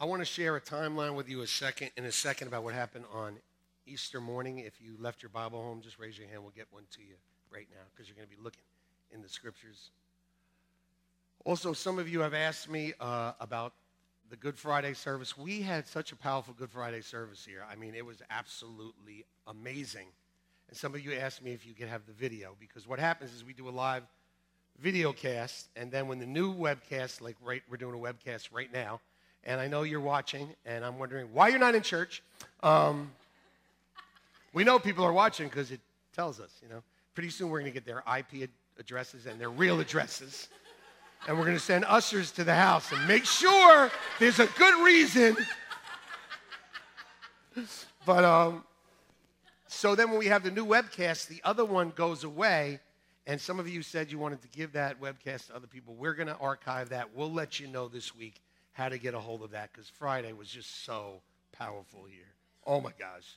I want to share a timeline with you a second in a second about what happened on Easter morning. If you left your Bible home, just raise your hand. We'll get one to you right now because you're going to be looking in the scriptures. Also, some of you have asked me uh, about the Good Friday service. We had such a powerful Good Friday service here. I mean, it was absolutely amazing. And some of you asked me if you could have the video because what happens is we do a live video cast, and then when the new webcast, like right, we're doing a webcast right now, and I know you're watching, and I'm wondering why you're not in church. Um, we know people are watching because it tells us, you know. Pretty soon we're going to get their IP addresses and their real addresses. And we're going to send ushers to the house and make sure there's a good reason. But um, so then when we have the new webcast, the other one goes away. And some of you said you wanted to give that webcast to other people. We're going to archive that. We'll let you know this week how to get a hold of that because Friday was just so powerful here. Oh my gosh.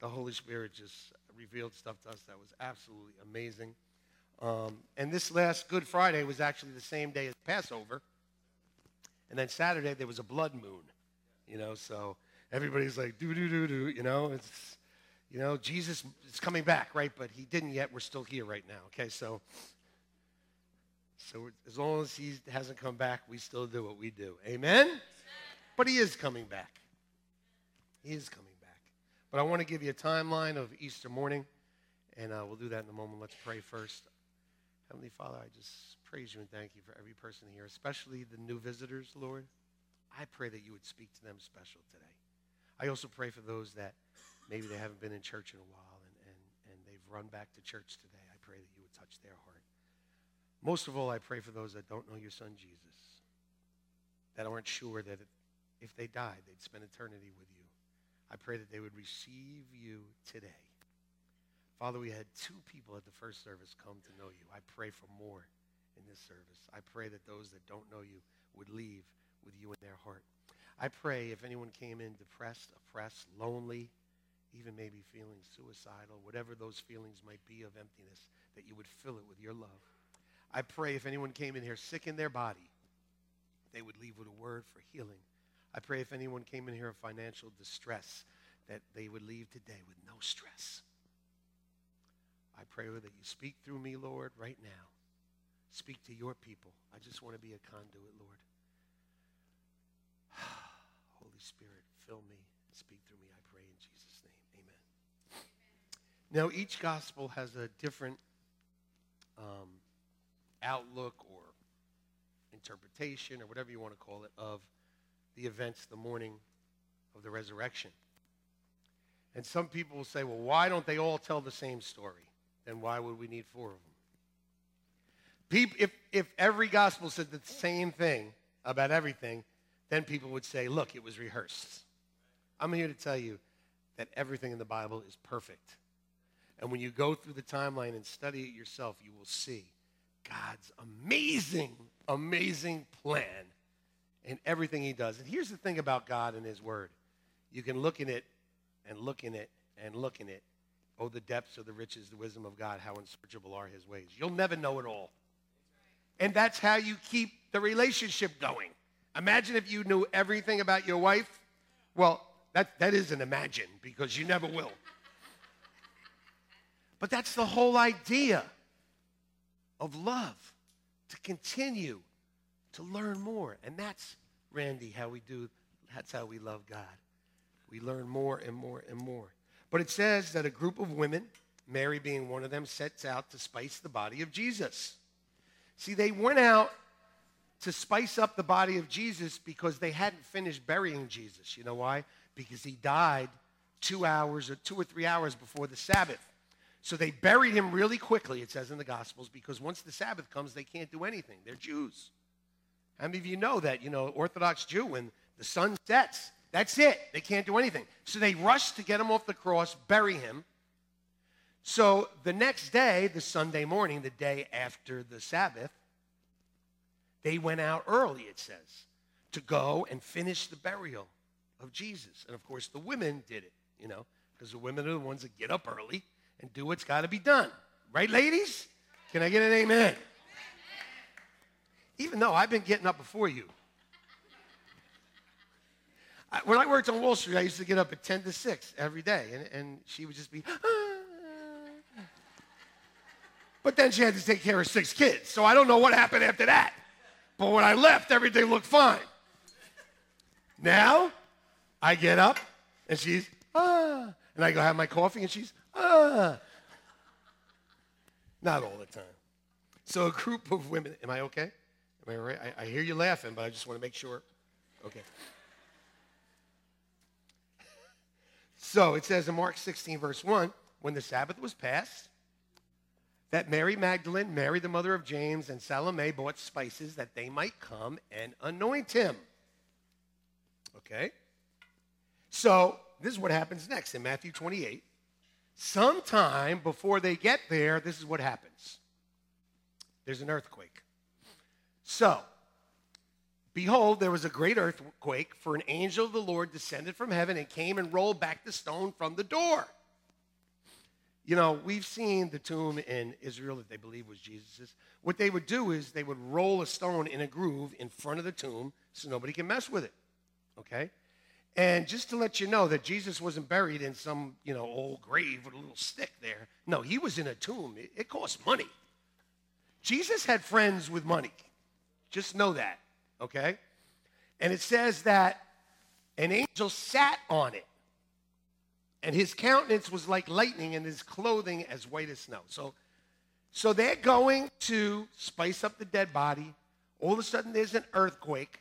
The Holy Spirit just revealed stuff to us that was absolutely amazing. Um, and this last Good Friday was actually the same day as Passover. And then Saturday there was a blood moon, you know, so everybody's like, do, do, do, do, you know, it's, you know, Jesus is coming back, right? But he didn't yet. We're still here right now, okay? So, so as long as he hasn't come back, we still do what we do. Amen? But he is coming back. He is coming back. But I want to give you a timeline of Easter morning, and uh, we'll do that in a moment. Let's pray first. Heavenly Father, I just praise you and thank you for every person here, especially the new visitors, Lord. I pray that you would speak to them special today. I also pray for those that maybe they haven't been in church in a while and, and, and they've run back to church today. I pray that you would touch their heart. Most of all, I pray for those that don't know your son Jesus, that aren't sure that if they died, they'd spend eternity with you. I pray that they would receive you today. Father, we had two people at the first service come to know you. I pray for more in this service. I pray that those that don't know you would leave with you in their heart. I pray if anyone came in depressed, oppressed, lonely, even maybe feeling suicidal, whatever those feelings might be of emptiness, that you would fill it with your love. I pray if anyone came in here sick in their body, they would leave with a word for healing. I pray if anyone came in here of financial distress, that they would leave today with no stress. I pray that you speak through me, Lord, right now. Speak to your people. I just want to be a conduit, Lord. Holy Spirit, fill me, and speak through me, I pray in Jesus' name. Amen. Now, each gospel has a different um, outlook or interpretation or whatever you want to call it of the events the morning of the resurrection. And some people will say, well, why don't they all tell the same story? then why would we need four of them? People, if, if every gospel said the same thing about everything, then people would say, look, it was rehearsed. I'm here to tell you that everything in the Bible is perfect. And when you go through the timeline and study it yourself, you will see God's amazing, amazing plan in everything he does. And here's the thing about God and his word. You can look in it and look in it and look in it Oh, the depths of the riches, the wisdom of God, how unsearchable are his ways. You'll never know it all. And that's how you keep the relationship going. Imagine if you knew everything about your wife. Well, that, that isn't imagine because you never will. But that's the whole idea of love to continue to learn more. And that's, Randy, how we do, that's how we love God. We learn more and more and more. But it says that a group of women, Mary being one of them, sets out to spice the body of Jesus. See, they went out to spice up the body of Jesus because they hadn't finished burying Jesus. You know why? Because he died two hours or two or three hours before the Sabbath. So they buried him really quickly, it says in the Gospels, because once the Sabbath comes, they can't do anything. They're Jews. How many of you know that? You know, Orthodox Jew, when the sun sets, that's it. They can't do anything. So they rush to get him off the cross, bury him. So the next day, the Sunday morning, the day after the Sabbath, they went out early, it says, to go and finish the burial of Jesus. And of course, the women did it, you know, because the women are the ones that get up early and do what's got to be done. Right, ladies? Can I get an amen? Even though I've been getting up before you. I, when I worked on Wall Street, I used to get up at 10 to 6 every day, and, and she would just be, ah. but then she had to take care of six kids, so I don't know what happened after that. But when I left, everything looked fine. Now, I get up, and she's, ah, and I go have my coffee, and she's, ah. Not all the time. So a group of women, am I okay? Am I right? I, I hear you laughing, but I just want to make sure. Okay. So it says in Mark 16, verse 1, when the Sabbath was passed, that Mary Magdalene, Mary the mother of James, and Salome bought spices that they might come and anoint him. Okay? So this is what happens next in Matthew 28. Sometime before they get there, this is what happens there's an earthquake. So, behold, there was a great earthquake, for an angel of the Lord descended from heaven and came and rolled back the stone from the door. You know, we've seen the tomb in Israel that they believe was Jesus's. What they would do is they would roll a stone in a groove in front of the tomb so nobody can mess with it. Okay? And just to let you know that Jesus wasn't buried in some, you know, old grave with a little stick there. No, he was in a tomb. It, it cost money. Jesus had friends with money. Just know that, okay? And it says that an angel sat on it, and his countenance was like lightning, and his clothing as white as snow. So, so they're going to spice up the dead body. All of a sudden, there's an earthquake.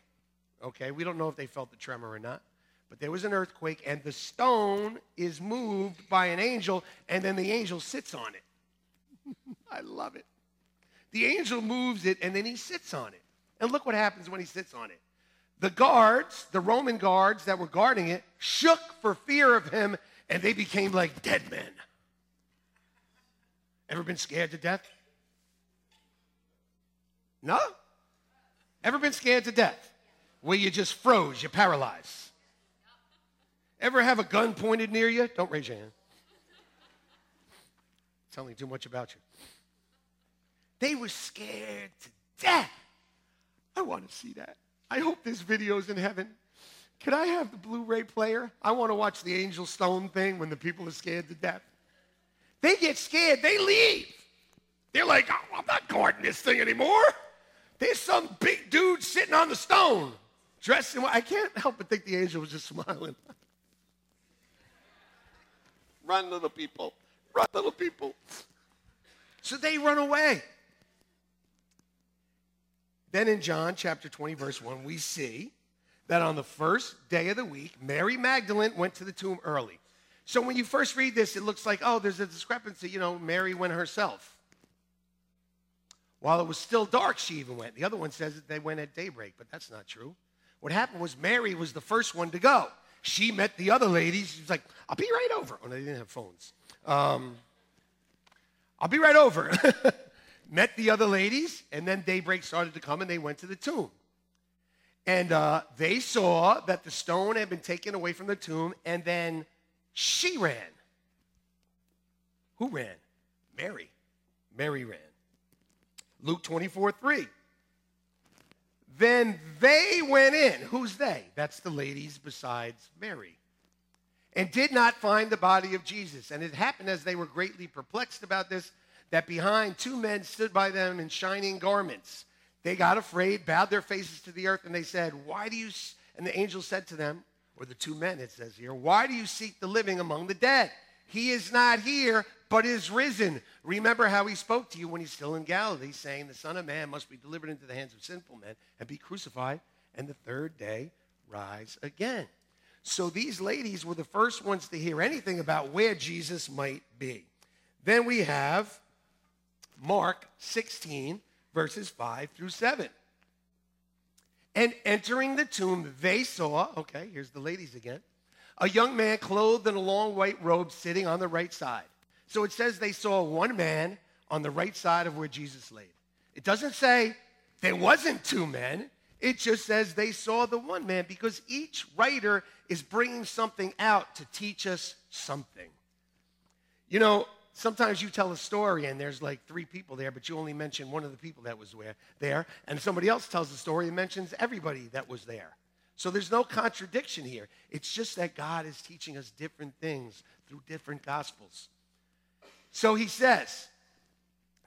Okay, we don't know if they felt the tremor or not. But there was an earthquake, and the stone is moved by an angel, and then the angel sits on it. I love it. The angel moves it, and then he sits on it. And look what happens when he sits on it. The guards, the Roman guards that were guarding it, shook for fear of him, and they became like dead men. Ever been scared to death? No? Ever been scared to death? Where you just froze, you're paralyzed. Ever have a gun pointed near you? Don't raise your hand. Telling too much about you. They were scared to death. I want to see that. I hope this video's in heaven. Can I have the Blu-ray player? I want to watch the angel stone thing when the people are scared to death. They get scared, they leave. They're like, oh, I'm not guarding this thing anymore. There's some big dude sitting on the stone, dressed in. I can't help but think the angel was just smiling. Run, little people. Run, little people. So they run away. Then in John chapter 20, verse 1, we see that on the first day of the week, Mary Magdalene went to the tomb early. So when you first read this, it looks like, oh, there's a discrepancy. You know, Mary went herself. While it was still dark, she even went. The other one says that they went at daybreak, but that's not true. What happened was Mary was the first one to go. She met the other ladies. She was like, I'll be right over. Oh, they didn't have phones. Um, I'll be right over. met the other ladies, and then daybreak started to come, and they went to the tomb. And uh, they saw that the stone had been taken away from the tomb, and then she ran. Who ran? Mary. Mary ran. Luke 24 3. Then they went in. Who's they? That's the ladies besides Mary. And did not find the body of Jesus. And it happened as they were greatly perplexed about this that behind two men stood by them in shining garments. They got afraid, bowed their faces to the earth, and they said, Why do you? And the angel said to them, or the two men, it says here, Why do you seek the living among the dead? He is not here, but is risen. Remember how he spoke to you when he's still in Galilee, saying, The Son of Man must be delivered into the hands of sinful men and be crucified, and the third day rise again. So these ladies were the first ones to hear anything about where Jesus might be. Then we have Mark 16, verses 5 through 7. And entering the tomb, they saw, okay, here's the ladies again, a young man clothed in a long white robe sitting on the right side. So it says they saw one man on the right side of where Jesus laid. It doesn't say there wasn't two men. It just says they saw the one man because each writer is bringing something out to teach us something. You know, sometimes you tell a story and there's like three people there, but you only mention one of the people that was there, and somebody else tells the story and mentions everybody that was there. So there's no contradiction here. It's just that God is teaching us different things through different gospels. So he says,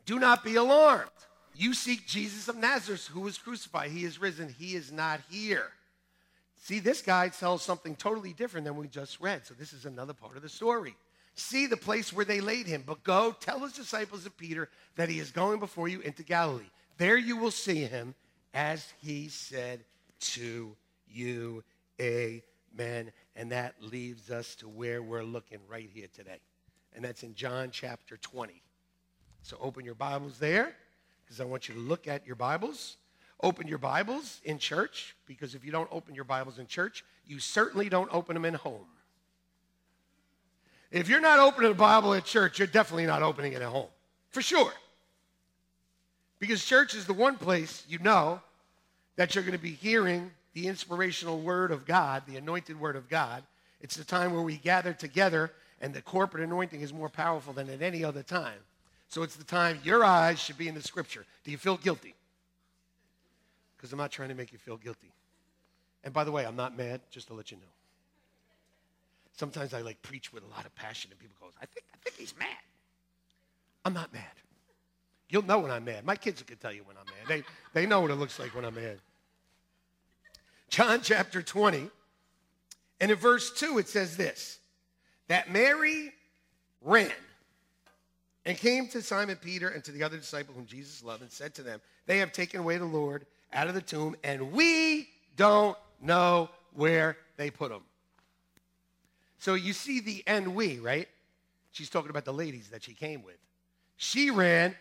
Do not be alarmed. You seek Jesus of Nazareth who was crucified. He is risen. He is not here. See, this guy tells something totally different than we just read. So this is another part of the story. See the place where they laid him, but go tell his disciples of Peter that he is going before you into Galilee. There you will see him as he said to you. Amen. And that leaves us to where we're looking right here today. And that's in John chapter 20. So open your Bibles there because I want you to look at your Bibles. Open your Bibles in church because if you don't open your Bibles in church, you certainly don't open them in home. If you're not opening a Bible at church, you're definitely not opening it at home, for sure. Because church is the one place you know that you're going to be hearing the inspirational word of God, the anointed word of God. It's the time where we gather together, and the corporate anointing is more powerful than at any other time. So it's the time your eyes should be in the scripture. Do you feel guilty? Because I'm not trying to make you feel guilty. And by the way, I'm not mad, just to let you know. Sometimes I like preach with a lot of passion, and people go, I think, I think he's mad. I'm not mad. You'll know when I'm mad. My kids can tell you when I'm mad. They, they know what it looks like when I'm mad. John chapter 20. And in verse 2, it says this that Mary ran and came to Simon Peter and to the other disciple whom Jesus loved and said to them, They have taken away the Lord out of the tomb, and we don't know where they put him. So you see the and we, right? She's talking about the ladies that she came with. She ran,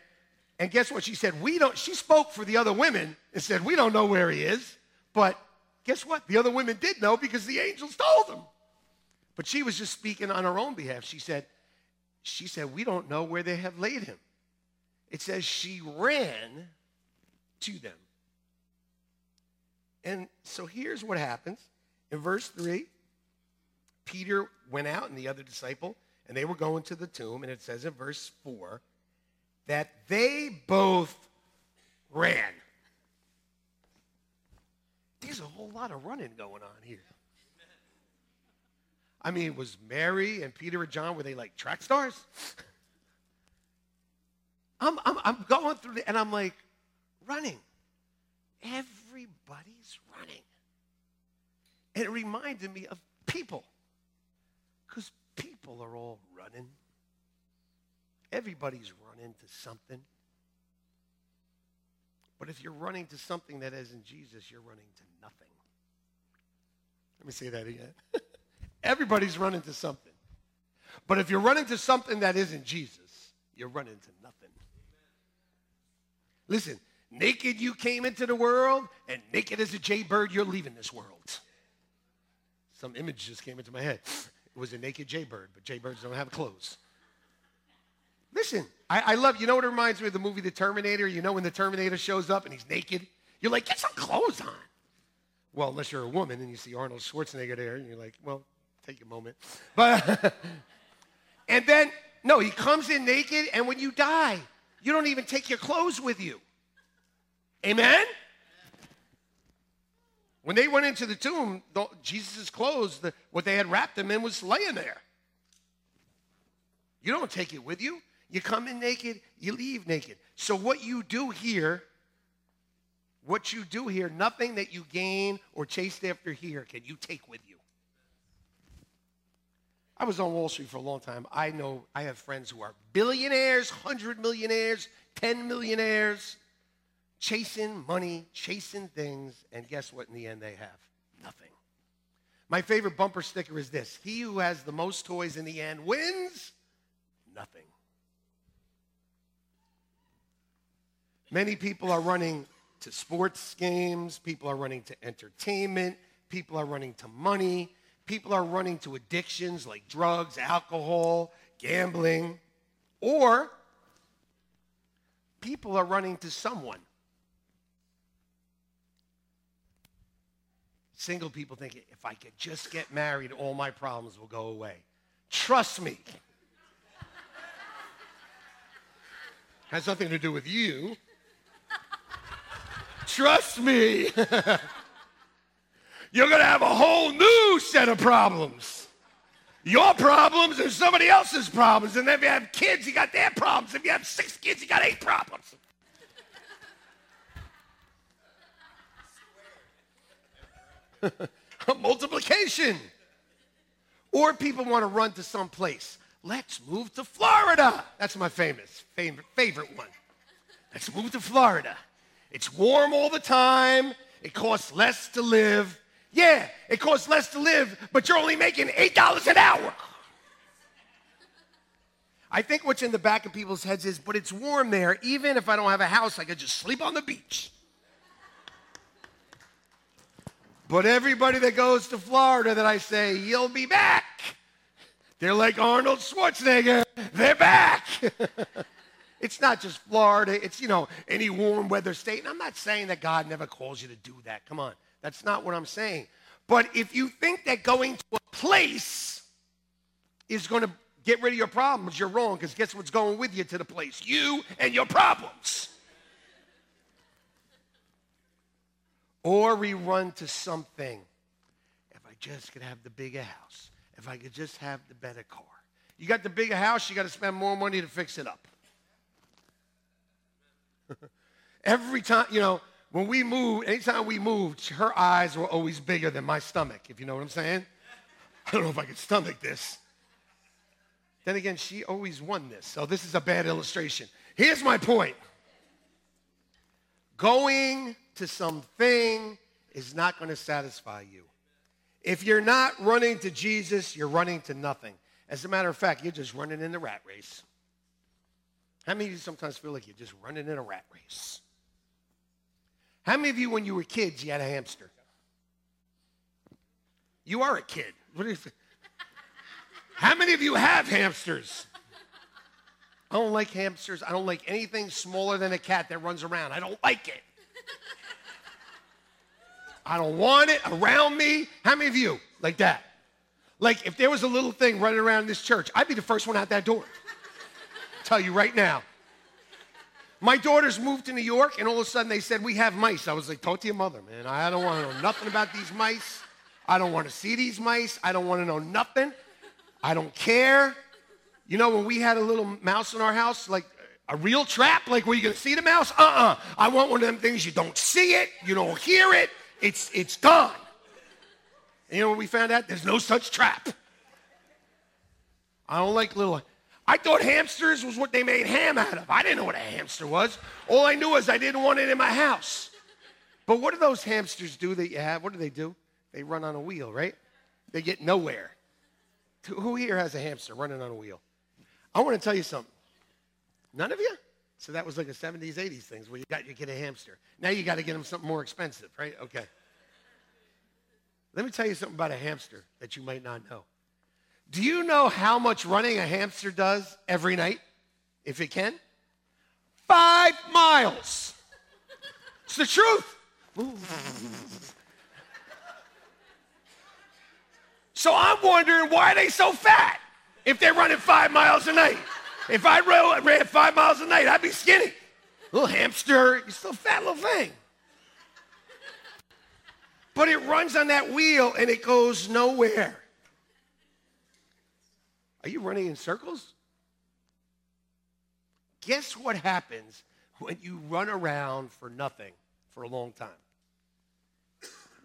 and guess what? She said, We don't, she spoke for the other women and said, We don't know where he is, but Guess what? The other women did know because the angels told them. But she was just speaking on her own behalf. She said, she said, we don't know where they have laid him. It says she ran to them. And so here's what happens. In verse 3, Peter went out and the other disciple, and they were going to the tomb. And it says in verse 4 that they both ran. There's a whole lot of running going on here. I mean, was Mary and Peter and John, were they like track stars? I'm, I'm, I'm going through the, and I'm like, running. Everybody's running. And it reminded me of people. Because people are all running. Everybody's running to something. But if you're running to something that isn't Jesus, you're running to nothing. Let me say that again. Everybody's running to something. But if you're running to something that isn't Jesus, you're running to nothing. Listen, naked you came into the world, and naked as a jaybird, you're leaving this world. Some image just came into my head. It was a naked jaybird, but jaybirds don't have clothes. Listen, I, I, love, you know what it reminds me of the movie The Terminator? You know when the Terminator shows up and he's naked? You're like, get some clothes on. Well, unless you're a woman and you see Arnold Schwarzenegger there, and you're like, well, take a moment. But, and then, no, he comes in naked, and when you die, you don't even take your clothes with you. Amen? When they went into the tomb, Jesus' clothes, the, what they had wrapped him in, was laying there. You don't take it with you. You come in naked, you leave naked. So, what you do here, what you do here, nothing that you gain or chase after here can you take with you. I was on Wall Street for a long time. I know I have friends who are billionaires, hundred millionaires, ten millionaires, chasing money, chasing things, and guess what in the end they have? Nothing. My favorite bumper sticker is this He who has the most toys in the end wins nothing. Many people are running to sports games, people are running to entertainment, people are running to money, people are running to addictions like drugs, alcohol, gambling, or people are running to someone. Single people think if I could just get married, all my problems will go away. Trust me. Has nothing to do with you. Trust me. you're going to have a whole new set of problems. Your problems and somebody else's problems. And then if you have kids, you got their problems. If you have six kids, you got eight problems. Multiplication. Or people want to run to some place. Let's move to Florida. That's my famous favorite, favorite one. Let's move to Florida. It's warm all the time. It costs less to live. Yeah, it costs less to live, but you're only making $8 an hour. I think what's in the back of people's heads is, but it's warm there. Even if I don't have a house, I could just sleep on the beach. But everybody that goes to Florida that I say, you'll be back, they're like Arnold Schwarzenegger, they're back. it's not just Florida, it's, you know, any warm weather state. And I'm not saying that God never calls you to do that. Come on. That's not what I'm saying. But if you think that going to a place is going to get rid of your problems, you're wrong because guess what's going with you to the place? You and your problems. Or we run to something. If I just could have the bigger house, if I could just have the better car. You got the bigger house, you got to spend more money to fix it up. Every time, you know, when we moved, anytime we moved, her eyes were always bigger than my stomach, if you know what I'm saying. I don't know if I can stomach this. Then again, she always won this, so this is a bad illustration. Here's my point going to something is not going to satisfy you. If you're not running to Jesus, you're running to nothing. As a matter of fact, you're just running in the rat race. How many of you sometimes feel like you're just running in a rat race? How many of you, when you were kids, you had a hamster? You are a kid. How many of you have hamsters? I don't like hamsters. I don't like anything smaller than a cat that runs around. I don't like it. I don't want it around me. How many of you like that? Like if there was a little thing running around this church, I'd be the first one out that door. Tell you right now. My daughters moved to New York, and all of a sudden they said, We have mice. I was like, Talk to your mother, man. I don't want to know nothing about these mice. I don't want to see these mice. I don't want to know nothing. I don't care. You know, when we had a little mouse in our house, like a real trap, like were you to see the mouse? Uh uh-uh. uh I want one of them things you don't see it, you don't hear it, it's, it's gone. And you know what we found out? There's no such trap. I don't like little. I thought hamsters was what they made ham out of. I didn't know what a hamster was. All I knew was I didn't want it in my house. But what do those hamsters do that you have? What do they do? They run on a wheel, right? They get nowhere. Who here has a hamster running on a wheel? I want to tell you something. None of you? So that was like a 70s, 80s things where you got you get a hamster. Now you got to get them something more expensive, right? Okay. Let me tell you something about a hamster that you might not know. Do you know how much running a hamster does every night, if it can? Five miles. It's the truth. So I'm wondering why they so fat if they're running five miles a night? If I ran five miles a night, I'd be skinny. Little hamster, you're still a fat little thing. But it runs on that wheel and it goes nowhere. Are you running in circles? Guess what happens when you run around for nothing for a long time?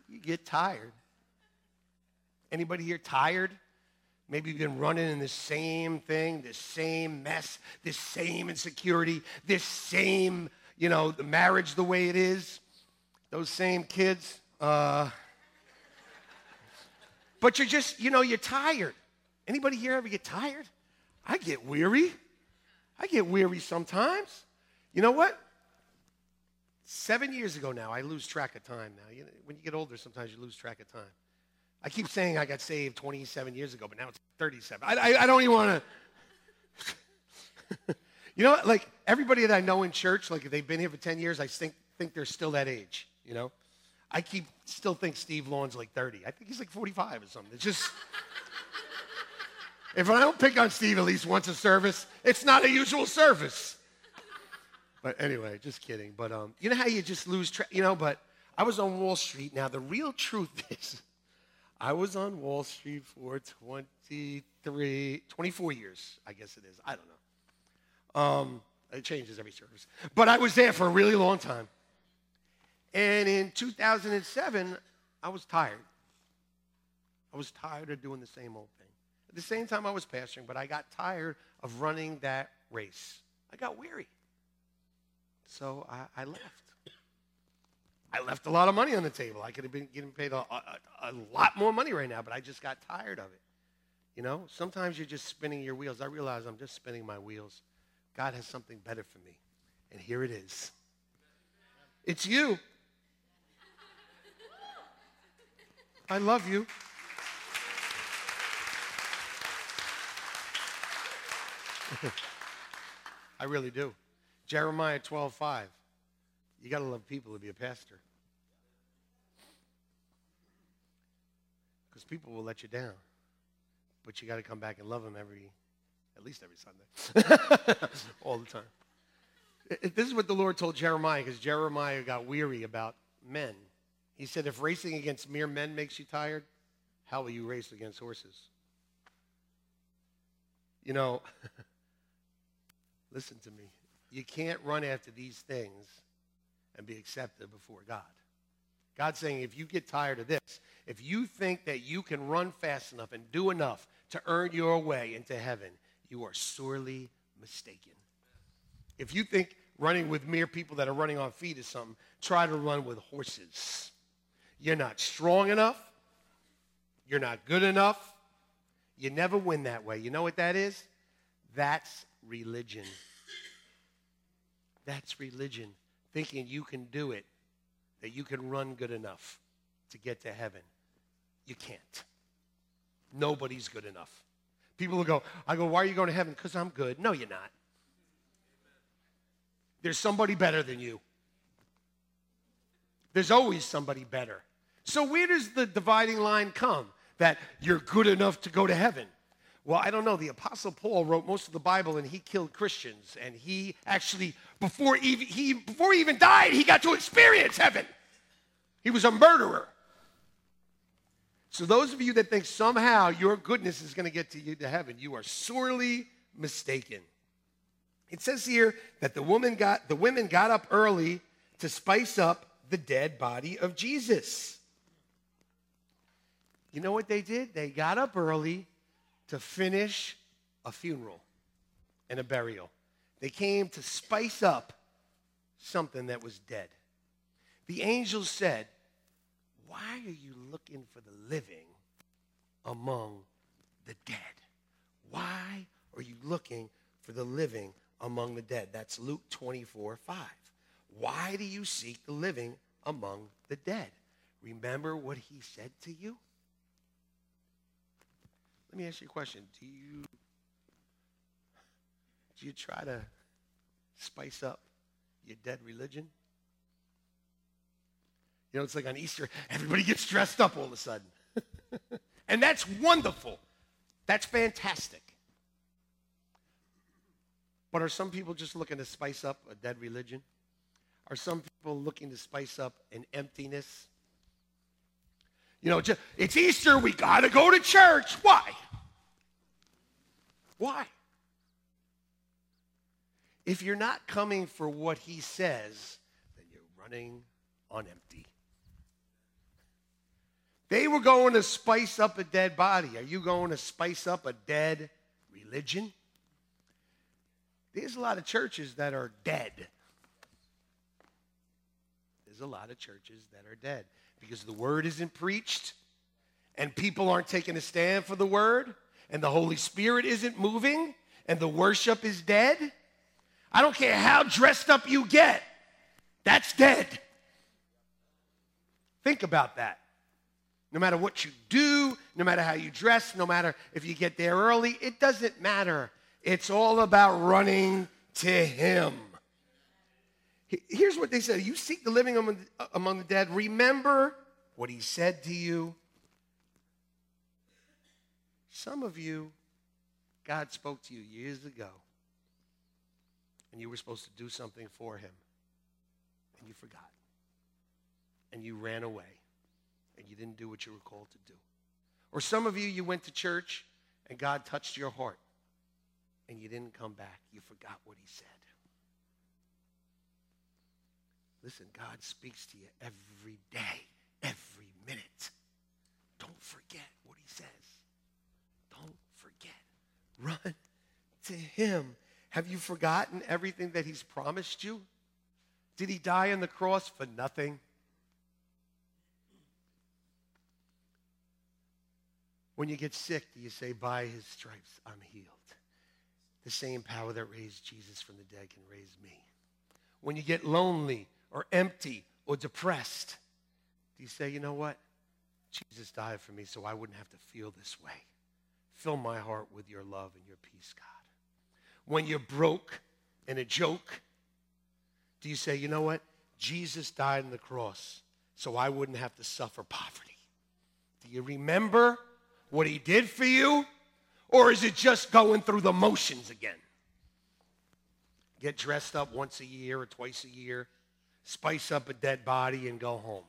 You get tired. Anybody here tired? Maybe you've been running in the same thing, the same mess, the same insecurity, this same, you know, the marriage the way it is, those same kids. Uh, but you're just, you know, you're tired. Anybody here ever get tired? I get weary. I get weary sometimes. You know what? Seven years ago now, I lose track of time now. You know, when you get older, sometimes you lose track of time. I keep saying I got saved 27 years ago, but now it's 37. I, I, I don't even want to. you know, what? like everybody that I know in church, like if they've been here for 10 years, I think, think they're still that age, you know? I keep still think Steve Lawn's like 30. I think he's like 45 or something. It's just. If I don't pick on Steve at least once a service, it's not a usual service. But anyway, just kidding. But um, you know how you just lose track, you know, but I was on Wall Street. Now, the real truth is, I was on Wall Street for 23, 24 years, I guess it is. I don't know. Um, it changes every service. But I was there for a really long time. And in 2007, I was tired. I was tired of doing the same old. At the same time, I was pastoring, but I got tired of running that race. I got weary. So I, I left. I left a lot of money on the table. I could have been getting paid a, a, a, lot more money right now, but I just got tired of it. You know, sometimes you're just spinning your wheels. I realize I'm just spinning my wheels. God has something better for me. And here it is. It's you. I love you. I really do. Jeremiah 12, 5. You got to love people to be a pastor. Because people will let you down. But you got to come back and love them every, at least every Sunday. All the time. This is what the Lord told Jeremiah because Jeremiah got weary about men. He said, if racing against mere men makes you tired, how will you race against horses? You know, listen to me. You can't run after these things and be accepted before God. God's saying if you get tired of this, if you think that you can run fast enough and do enough to earn your way into heaven, you are sorely mistaken. If you think running with mere people that are running on feet is something, try to run with horses. You're not strong enough. You're not good enough. You never win that way. You know what that is? That's religion. That's religion. Thinking you can do it, that you can run good enough to get to heaven. You can't. Nobody's good enough. People will go, I go, why are you going to heaven? Because I'm good. No, you're not. There's somebody better than you. There's always somebody better. So where does the dividing line come that you're good enough to go to heaven? Well, I don't know. The Apostle Paul wrote most of the Bible and he killed Christians. And he actually, before, even, he, before he even died, he got to experience heaven. He was a murderer. So, those of you that think somehow your goodness is going to get to you to heaven, you are sorely mistaken. It says here that the woman got the women got up early to spice up the dead body of Jesus. You know what they did? They got up early to finish a funeral and a burial. They came to spice up something that was dead. The angel said, Why are you looking for the living among the dead? Why are you looking for the living among the dead? That's Luke 24 5. Why do you seek the living among the dead? Remember what he said to you? Let me ask you a question. Do you do you try to spice up your dead religion? You know, it's like on Easter, everybody gets dressed up all of a sudden. and that's wonderful. That's fantastic. But are some people just looking to spice up a dead religion? Are some people looking to spice up an emptiness? You know, just, it's Easter, we got to go to church. Why? Why? If you're not coming for what he says, then you're running on empty. They were going to spice up a dead body. Are you going to spice up a dead religion? There's a lot of churches that are dead. There's a lot of churches that are dead because the word isn't preached and people aren't taking a stand for the word and the Holy Spirit isn't moving and the worship is dead. I don't care how dressed up you get, that's dead. Think about that. No matter what you do, no matter how you dress, no matter if you get there early, it doesn't matter. It's all about running to Him. Here's what they said You seek the living among the dead. Remember what He said to you. Some of you, God spoke to you years ago, and you were supposed to do something for Him, and you forgot, and you ran away and you didn't do what you were called to do. Or some of you, you went to church and God touched your heart and you didn't come back. You forgot what he said. Listen, God speaks to you every day, every minute. Don't forget what he says. Don't forget. Run to him. Have you forgotten everything that he's promised you? Did he die on the cross for nothing? When you get sick, do you say, By his stripes, I'm healed? The same power that raised Jesus from the dead can raise me. When you get lonely or empty or depressed, do you say, You know what? Jesus died for me so I wouldn't have to feel this way. Fill my heart with your love and your peace, God. When you're broke and a joke, do you say, you know what? Jesus died on the cross so I wouldn't have to suffer poverty. Do you remember what he did for you? Or is it just going through the motions again? Get dressed up once a year or twice a year, spice up a dead body, and go home.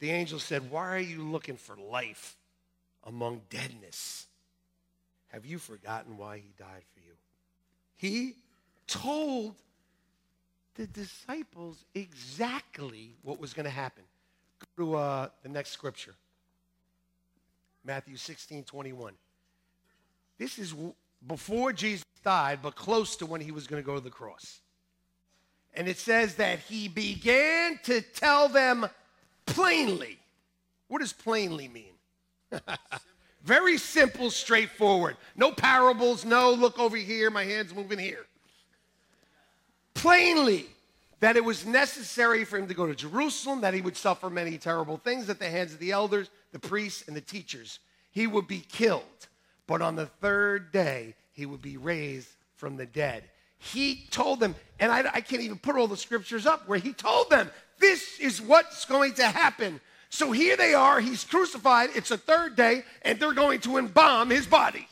The angel said, Why are you looking for life among deadness? Have you forgotten why he died for you? He told the disciples exactly what was going to happen. Go to uh, the next scripture Matthew 16 21. This is before Jesus died, but close to when he was going to go to the cross. And it says that he began to tell them plainly. What does plainly mean? Very simple, straightforward. No parables, no look over here, my hand's moving here. Plainly, that it was necessary for him to go to Jerusalem, that he would suffer many terrible things at the hands of the elders, the priests, and the teachers. He would be killed, but on the third day, he would be raised from the dead. He told them, and I, I can't even put all the scriptures up where he told them, this is what's going to happen. So here they are, he's crucified, it's a third day, and they're going to embalm his body.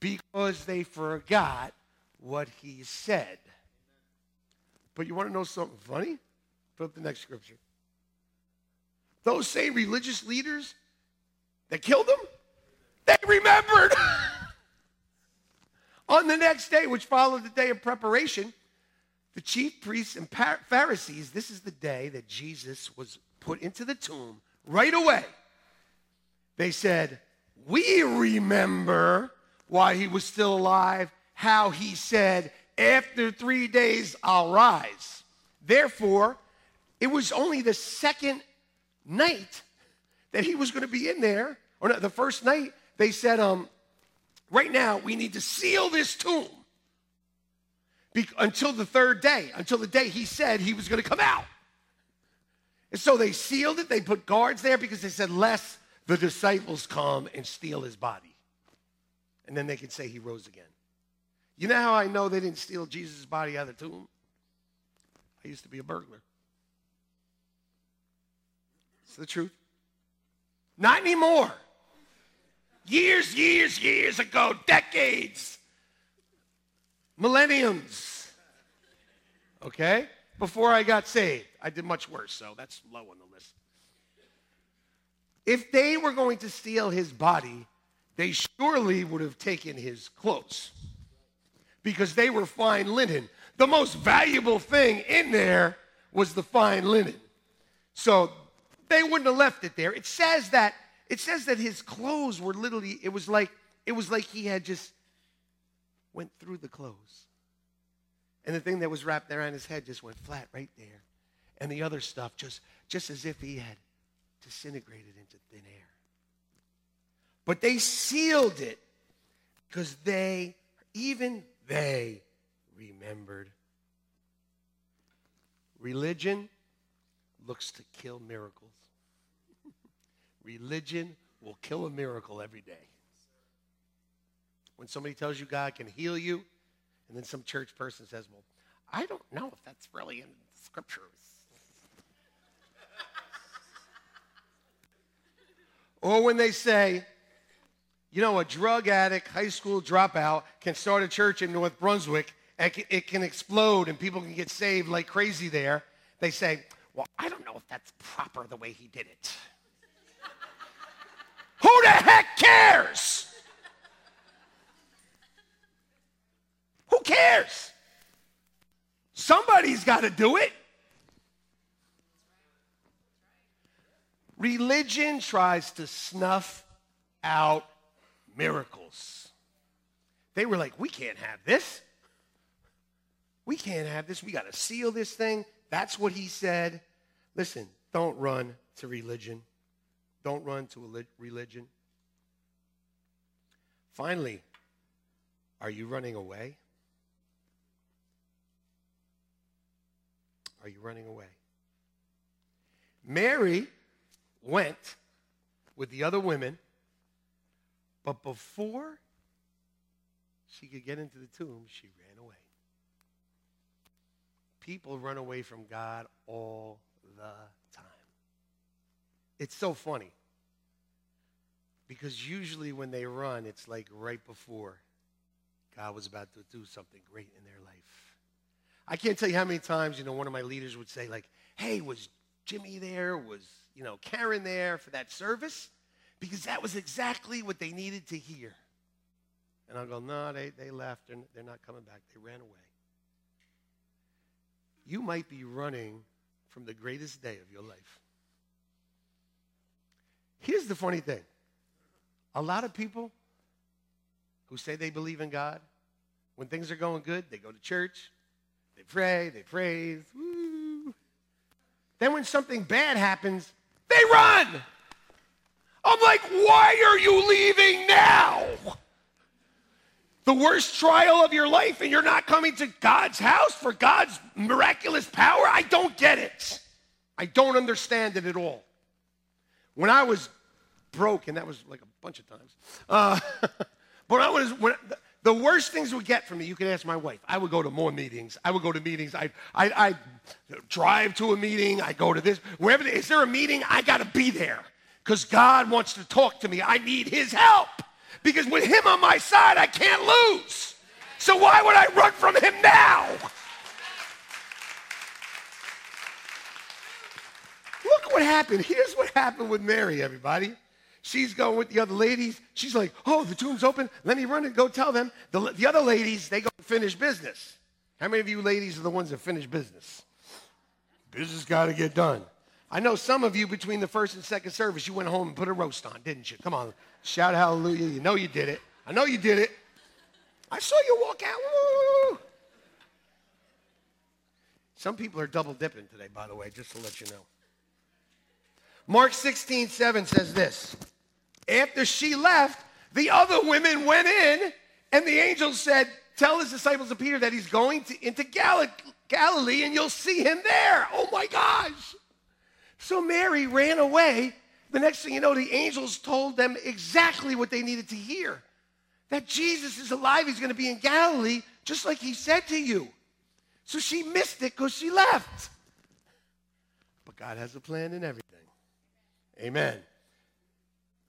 Because they forgot what he said. But you want to know something funny? Put up the next scripture. Those same religious leaders that killed him, they remembered. On the next day, which followed the day of preparation, the chief priests and Pharisees, this is the day that Jesus was put into the tomb right away. They said, We remember why he was still alive, how he said, After three days I'll rise. Therefore, it was only the second night that he was going to be in there, or not, the first night, they said, um, Right now, we need to seal this tomb be- until the third day, until the day he said he was going to come out. And so they sealed it. They put guards there because they said, lest the disciples come and steal his body. And then they can say he rose again. You know how I know they didn't steal Jesus' body out of the tomb? I used to be a burglar. It's the truth. Not anymore. Years, years, years ago, decades millenniums. Okay? Before I got saved, I did much worse, so that's low on the list. If they were going to steal his body, they surely would have taken his clothes because they were fine linen. The most valuable thing in there was the fine linen. So they wouldn't have left it there. It says that it says that his clothes were literally it was like it was like he had just went through the clothes. And the thing that was wrapped around his head just went flat right there. And the other stuff just, just as if he had disintegrated into thin air. But they sealed it because they, even they, remembered. Religion looks to kill miracles. Religion will kill a miracle every day. When somebody tells you God can heal you, and then some church person says, Well, I don't know if that's really in the scriptures. or when they say, you know, a drug addict, high school dropout can start a church in North Brunswick and it can explode and people can get saved like crazy there. They say, well, I don't know if that's proper the way he did it. Who the heck cares? Somebody's got to do it. Religion tries to snuff out miracles. They were like, we can't have this. We can't have this. We got to seal this thing. That's what he said. Listen, don't run to religion. Don't run to a religion. Finally, are you running away? Are you running away? Mary went with the other women, but before she could get into the tomb, she ran away. People run away from God all the time. It's so funny because usually when they run, it's like right before God was about to do something great in their life. I can't tell you how many times, you know, one of my leaders would say, like, hey, was Jimmy there? Was, you know, Karen there for that service? Because that was exactly what they needed to hear. And I'll go, no, they, they left. They're, they're not coming back. They ran away. You might be running from the greatest day of your life. Here's the funny thing a lot of people who say they believe in God, when things are going good, they go to church, they pray, they praise. Woo. Then when something bad happens, they run. I'm like, why are you leaving now? The worst trial of your life, and you're not coming to God's house for God's miraculous power? I don't get it. I don't understand it at all. When I was broke, and that was like a bunch of times, uh, but I was, when, the worst things would get from me, you can ask my wife. I would go to more meetings. I would go to meetings. I'd, I'd, I'd drive to a meeting. I go to this. Wherever, is there a meeting? I got to be there because God wants to talk to me. I need his help because with him on my side, I can't lose. So why would I run from him now? Look what happened. Here's what happened with Mary, everybody. She's going with the other ladies. She's like, oh, the tomb's open. Let me run and go tell them. The, the other ladies, they go finish business. How many of you ladies are the ones that finish business? Business got to get done. I know some of you between the first and second service, you went home and put a roast on, didn't you? Come on, shout hallelujah. You know you did it. I know you did it. I saw you walk out. Woo! Some people are double dipping today, by the way, just to let you know. Mark 16, 7 says this. After she left, the other women went in, and the angel said, Tell his disciples of Peter that he's going to, into Gal- Galilee and you'll see him there. Oh my gosh. So Mary ran away. The next thing you know, the angels told them exactly what they needed to hear that Jesus is alive. He's going to be in Galilee, just like he said to you. So she missed it because she left. But God has a plan in everything. Amen.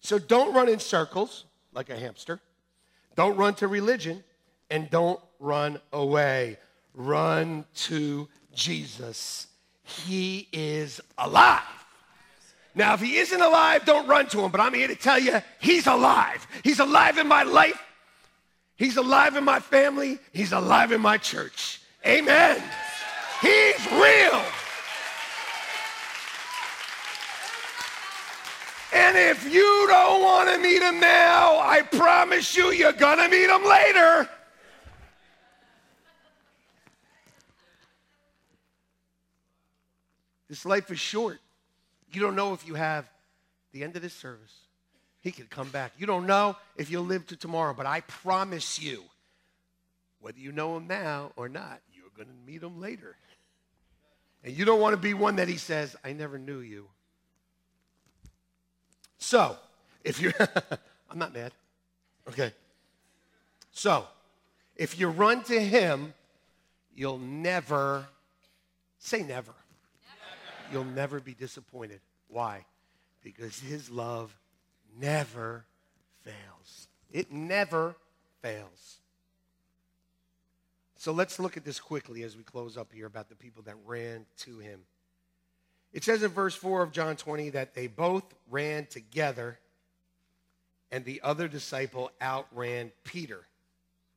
So don't run in circles like a hamster. Don't run to religion and don't run away. Run to Jesus. He is alive. Now, if he isn't alive, don't run to him. But I'm here to tell you, he's alive. He's alive in my life. He's alive in my family. He's alive in my church. Amen. He's real. And if you don't want to meet him now, I promise you, you're going to meet him later. This life is short. You don't know if you have the end of this service. He could come back. You don't know if you'll live to tomorrow, but I promise you, whether you know him now or not, you're going to meet him later. And you don't want to be one that he says, I never knew you. So, if you're, I'm not mad. Okay. So, if you run to him, you'll never, say never. never. You'll never be disappointed. Why? Because his love never fails. It never fails. So let's look at this quickly as we close up here about the people that ran to him. It says in verse 4 of John 20 that they both ran together and the other disciple outran Peter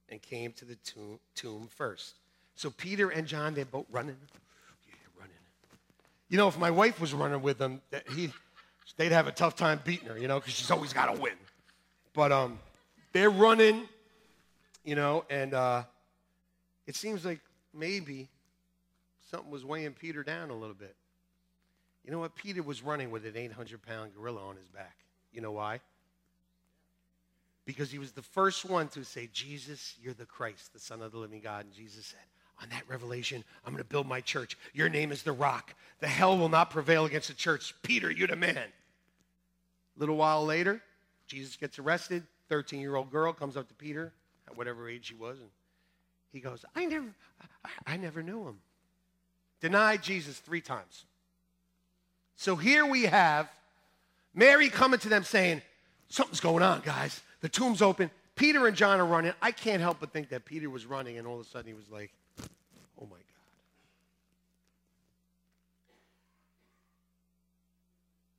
and came to the tomb, tomb first. So Peter and John, they're both running. Yeah, running. You know, if my wife was running with them, he, they'd have a tough time beating her, you know, because she's always got to win. But um, they're running, you know, and uh, it seems like maybe something was weighing Peter down a little bit. You know what? Peter was running with an 800 pound gorilla on his back. You know why? Because he was the first one to say, Jesus, you're the Christ, the Son of the living God. And Jesus said, on that revelation, I'm going to build my church. Your name is the rock. The hell will not prevail against the church. Peter, you're the man. A little while later, Jesus gets arrested. 13 year old girl comes up to Peter, at whatever age he was, and he goes, I never, I, I never knew him. Denied Jesus three times. So here we have Mary coming to them saying, Something's going on, guys. The tomb's open. Peter and John are running. I can't help but think that Peter was running, and all of a sudden he was like, Oh my God.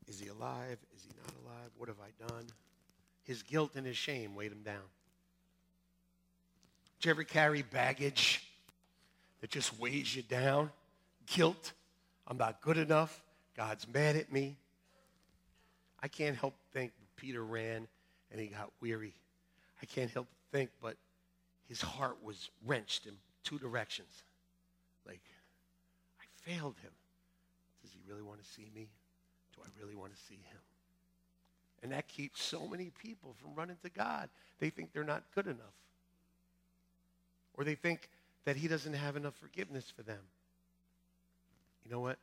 Is he alive? Is he not alive? What have I done? His guilt and his shame weighed him down. Did you ever carry baggage that just weighs you down? Guilt. I'm not good enough. God's mad at me. I can't help think Peter ran and he got weary. I can't help think, but his heart was wrenched in two directions. Like, I failed him. Does he really want to see me? Do I really want to see him? And that keeps so many people from running to God. They think they're not good enough. Or they think that he doesn't have enough forgiveness for them. You know what?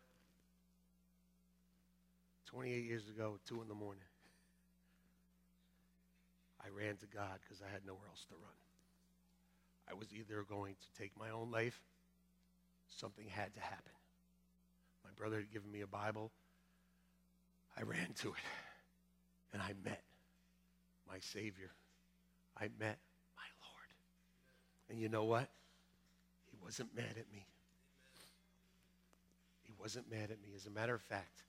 28 years ago, 2 in the morning, I ran to God because I had nowhere else to run. I was either going to take my own life, something had to happen. My brother had given me a Bible. I ran to it and I met my Savior. I met my Lord. And you know what? He wasn't mad at me. He wasn't mad at me. As a matter of fact,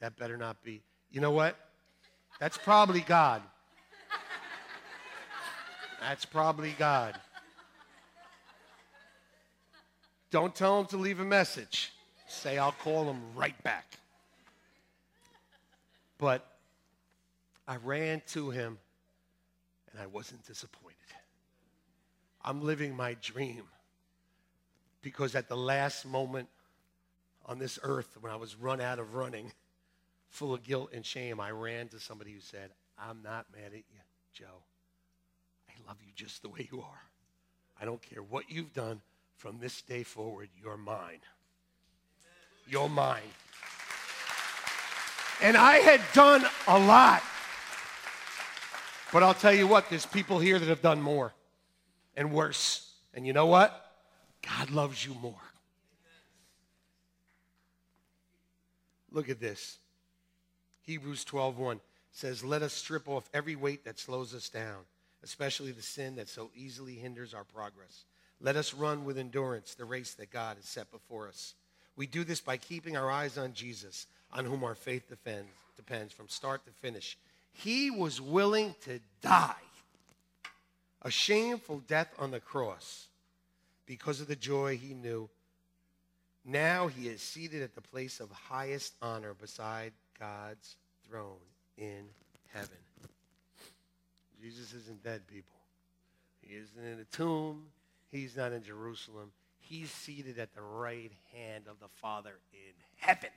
that better not be. You know what? That's probably God. That's probably God. Don't tell him to leave a message. Say, I'll call him right back. But I ran to him and I wasn't disappointed. I'm living my dream because at the last moment on this earth, when I was run out of running, full of guilt and shame, I ran to somebody who said, I'm not mad at you, Joe. I love you just the way you are. I don't care what you've done. From this day forward, you're mine. You're mine. And I had done a lot. But I'll tell you what, there's people here that have done more and worse. And you know what? God loves you more. Look at this. Hebrews 12:1 says, "Let us strip off every weight that slows us down, especially the sin that so easily hinders our progress. Let us run with endurance the race that God has set before us. We do this by keeping our eyes on Jesus, on whom our faith defends, depends from start to finish. He was willing to die a shameful death on the cross because of the joy he knew. Now he is seated at the place of highest honor beside God's throne in heaven. Jesus isn't dead, people. He isn't in a tomb. He's not in Jerusalem. He's seated at the right hand of the Father in heaven.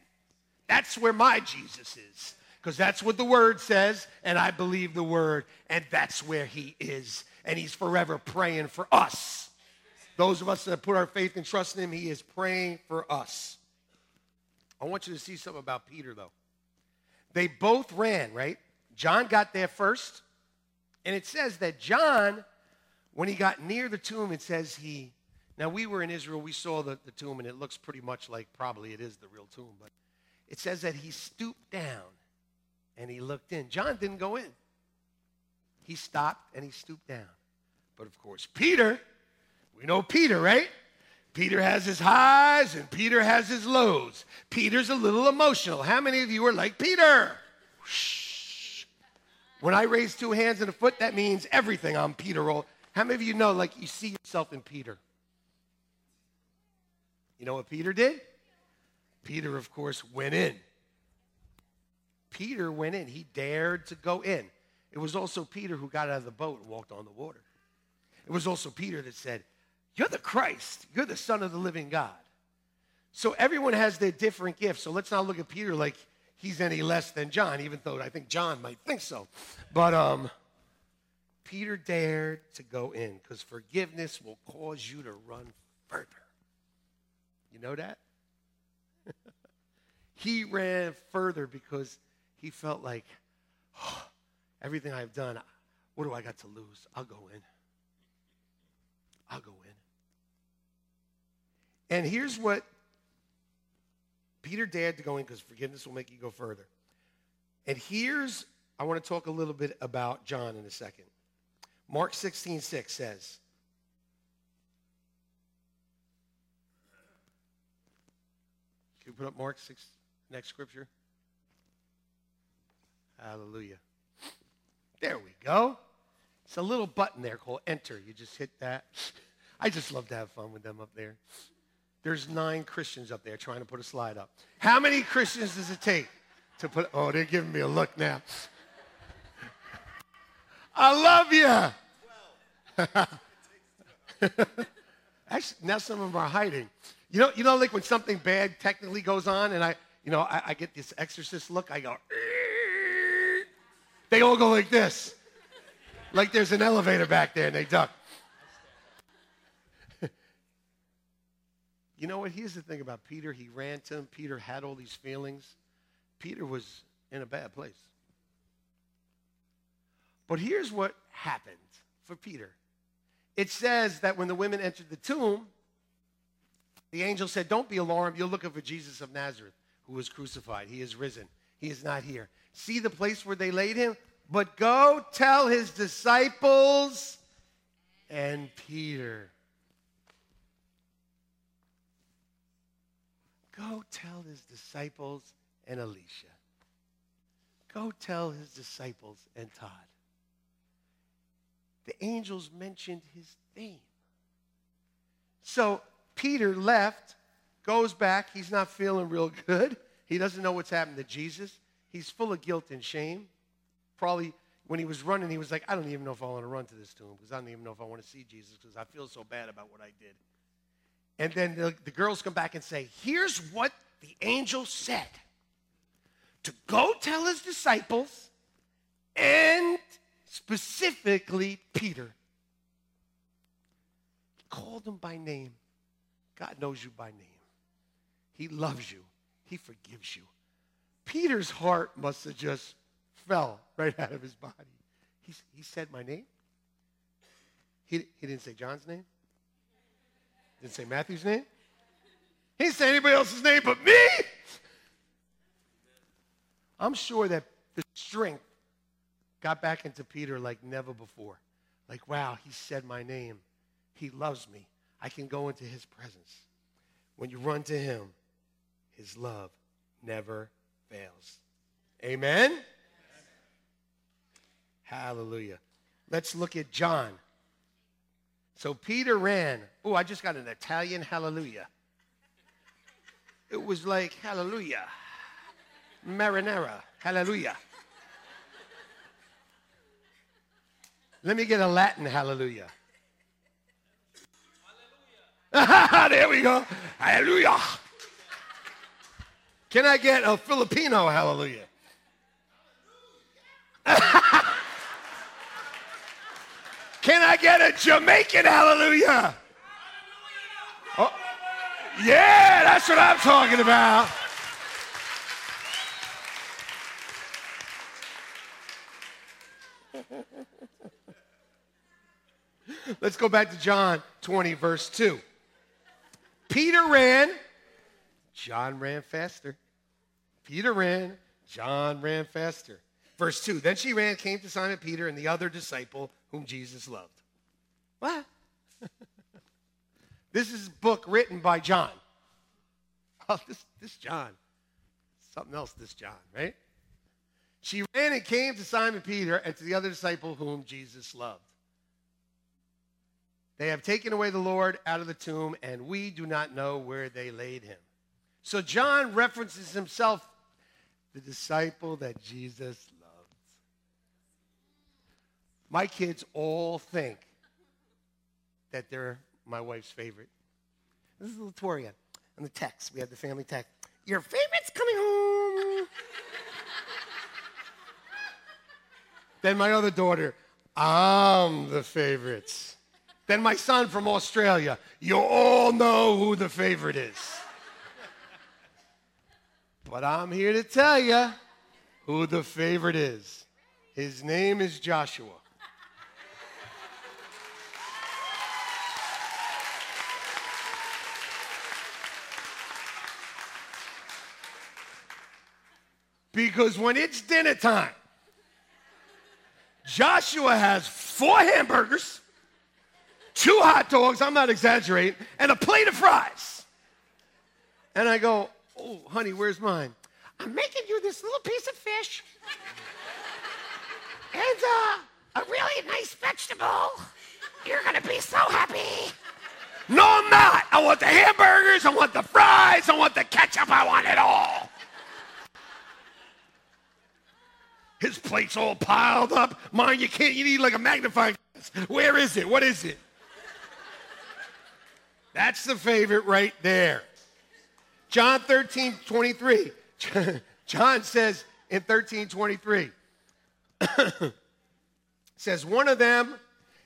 That's where my Jesus is because that's what the word says, and I believe the word, and that's where he is. And he's forever praying for us. Those of us that put our faith and trust in him, he is praying for us. I want you to see something about Peter, though. They both ran, right? John got there first, and it says that John, when he got near the tomb, it says he. Now, we were in Israel, we saw the, the tomb, and it looks pretty much like probably it is the real tomb, but it says that he stooped down and he looked in. John didn't go in. He stopped and he stooped down. But of course, Peter, we know Peter, right? Peter has his highs and Peter has his lows. Peter's a little emotional. How many of you are like Peter? When I raise two hands and a foot, that means everything. I'm Peter. Roll. How many of you know, like, you see yourself in Peter? You know what Peter did? Peter, of course, went in. Peter went in. He dared to go in. It was also Peter who got out of the boat and walked on the water. It was also Peter that said, You're the Christ. You're the Son of the living God. So everyone has their different gifts. So let's not look at Peter like he's any less than John, even though I think John might think so. But um, Peter dared to go in because forgiveness will cause you to run further. You know that? he ran further because he felt like, oh, everything I've done, what do I got to lose? I'll go in. I'll go in. And here's what Peter dared to go in because forgiveness will make you go further. And here's, I want to talk a little bit about John in a second. Mark 16, 6 says, Can you put up Mark 6, next scripture? Hallelujah. There we go. It's a little button there called enter. You just hit that. I just love to have fun with them up there. There's nine Christians up there trying to put a slide up. How many Christians does it take to put? Oh, they're giving me a look now. I love you. Actually, now some of them are hiding. You know, you know, like when something bad technically goes on, and I, you know, I, I get this exorcist look. I go. They all go like this, like there's an elevator back there, and they duck. You know what? Here's the thing about Peter. He ran to him. Peter had all these feelings. Peter was in a bad place. But here's what happened for Peter it says that when the women entered the tomb, the angel said, Don't be alarmed. You're looking for Jesus of Nazareth, who was crucified. He is risen. He is not here. See the place where they laid him? But go tell his disciples and Peter Go tell his disciples and Alicia. Go tell his disciples and Todd. The angels mentioned his name. So Peter left, goes back. He's not feeling real good. He doesn't know what's happened to Jesus. He's full of guilt and shame. Probably when he was running, he was like, I don't even know if I want to run to this tomb because I don't even know if I want to see Jesus because I feel so bad about what I did. And then the, the girls come back and say, Here's what the angel said to go tell his disciples and specifically Peter. He called him by name. God knows you by name. He loves you. He forgives you. Peter's heart must have just fell right out of his body. He, he said my name. He, he didn't say John's name. Didn't say Matthew's name. He didn't say anybody else's name but me. I'm sure that the strength got back into Peter like never before. Like, wow, he said my name. He loves me. I can go into his presence. When you run to him, his love never fails. Amen? Amen? Hallelujah. Let's look at John so Peter ran. Oh, I just got an Italian hallelujah. It was like hallelujah. Marinara, hallelujah. Let me get a Latin hallelujah. hallelujah. there we go. Hallelujah. Can I get a Filipino hallelujah? Can I get a Jamaican hallelujah? Oh, yeah, that's what I'm talking about. Let's go back to John 20, verse 2. Peter ran, John ran faster. Peter ran, John ran faster. Verse 2 Then she ran, came to Simon Peter and the other disciple whom Jesus loved. What? This is a book written by John. Oh, this, this John. Something else, this John, right? She ran and came to Simon Peter and to the other disciple whom Jesus loved. They have taken away the Lord out of the tomb, and we do not know where they laid him. So John references himself, the disciple that Jesus loved. My kids all think that they're my wife's favorite. This is Latoria on the text. We have the family text. Your favorite's coming home. then my other daughter, I'm the favorites. Then my son from Australia, you all know who the favorite is. But I'm here to tell you who the favorite is. His name is Joshua. Because when it's dinner time, Joshua has four hamburgers, two hot dogs, I'm not exaggerating, and a plate of fries. And I go, Oh, honey, where's mine? I'm making you this little piece of fish and uh, a really nice vegetable. You're going to be so happy. No, I'm not. I want the hamburgers, I want the fries, I want the ketchup, I want it all. His plate's all piled up. Mine, you can't, you need like a magnifying glass. Where is it? What is it? That's the favorite right there. John 13, 23. John says in 13, 23, says, one of them,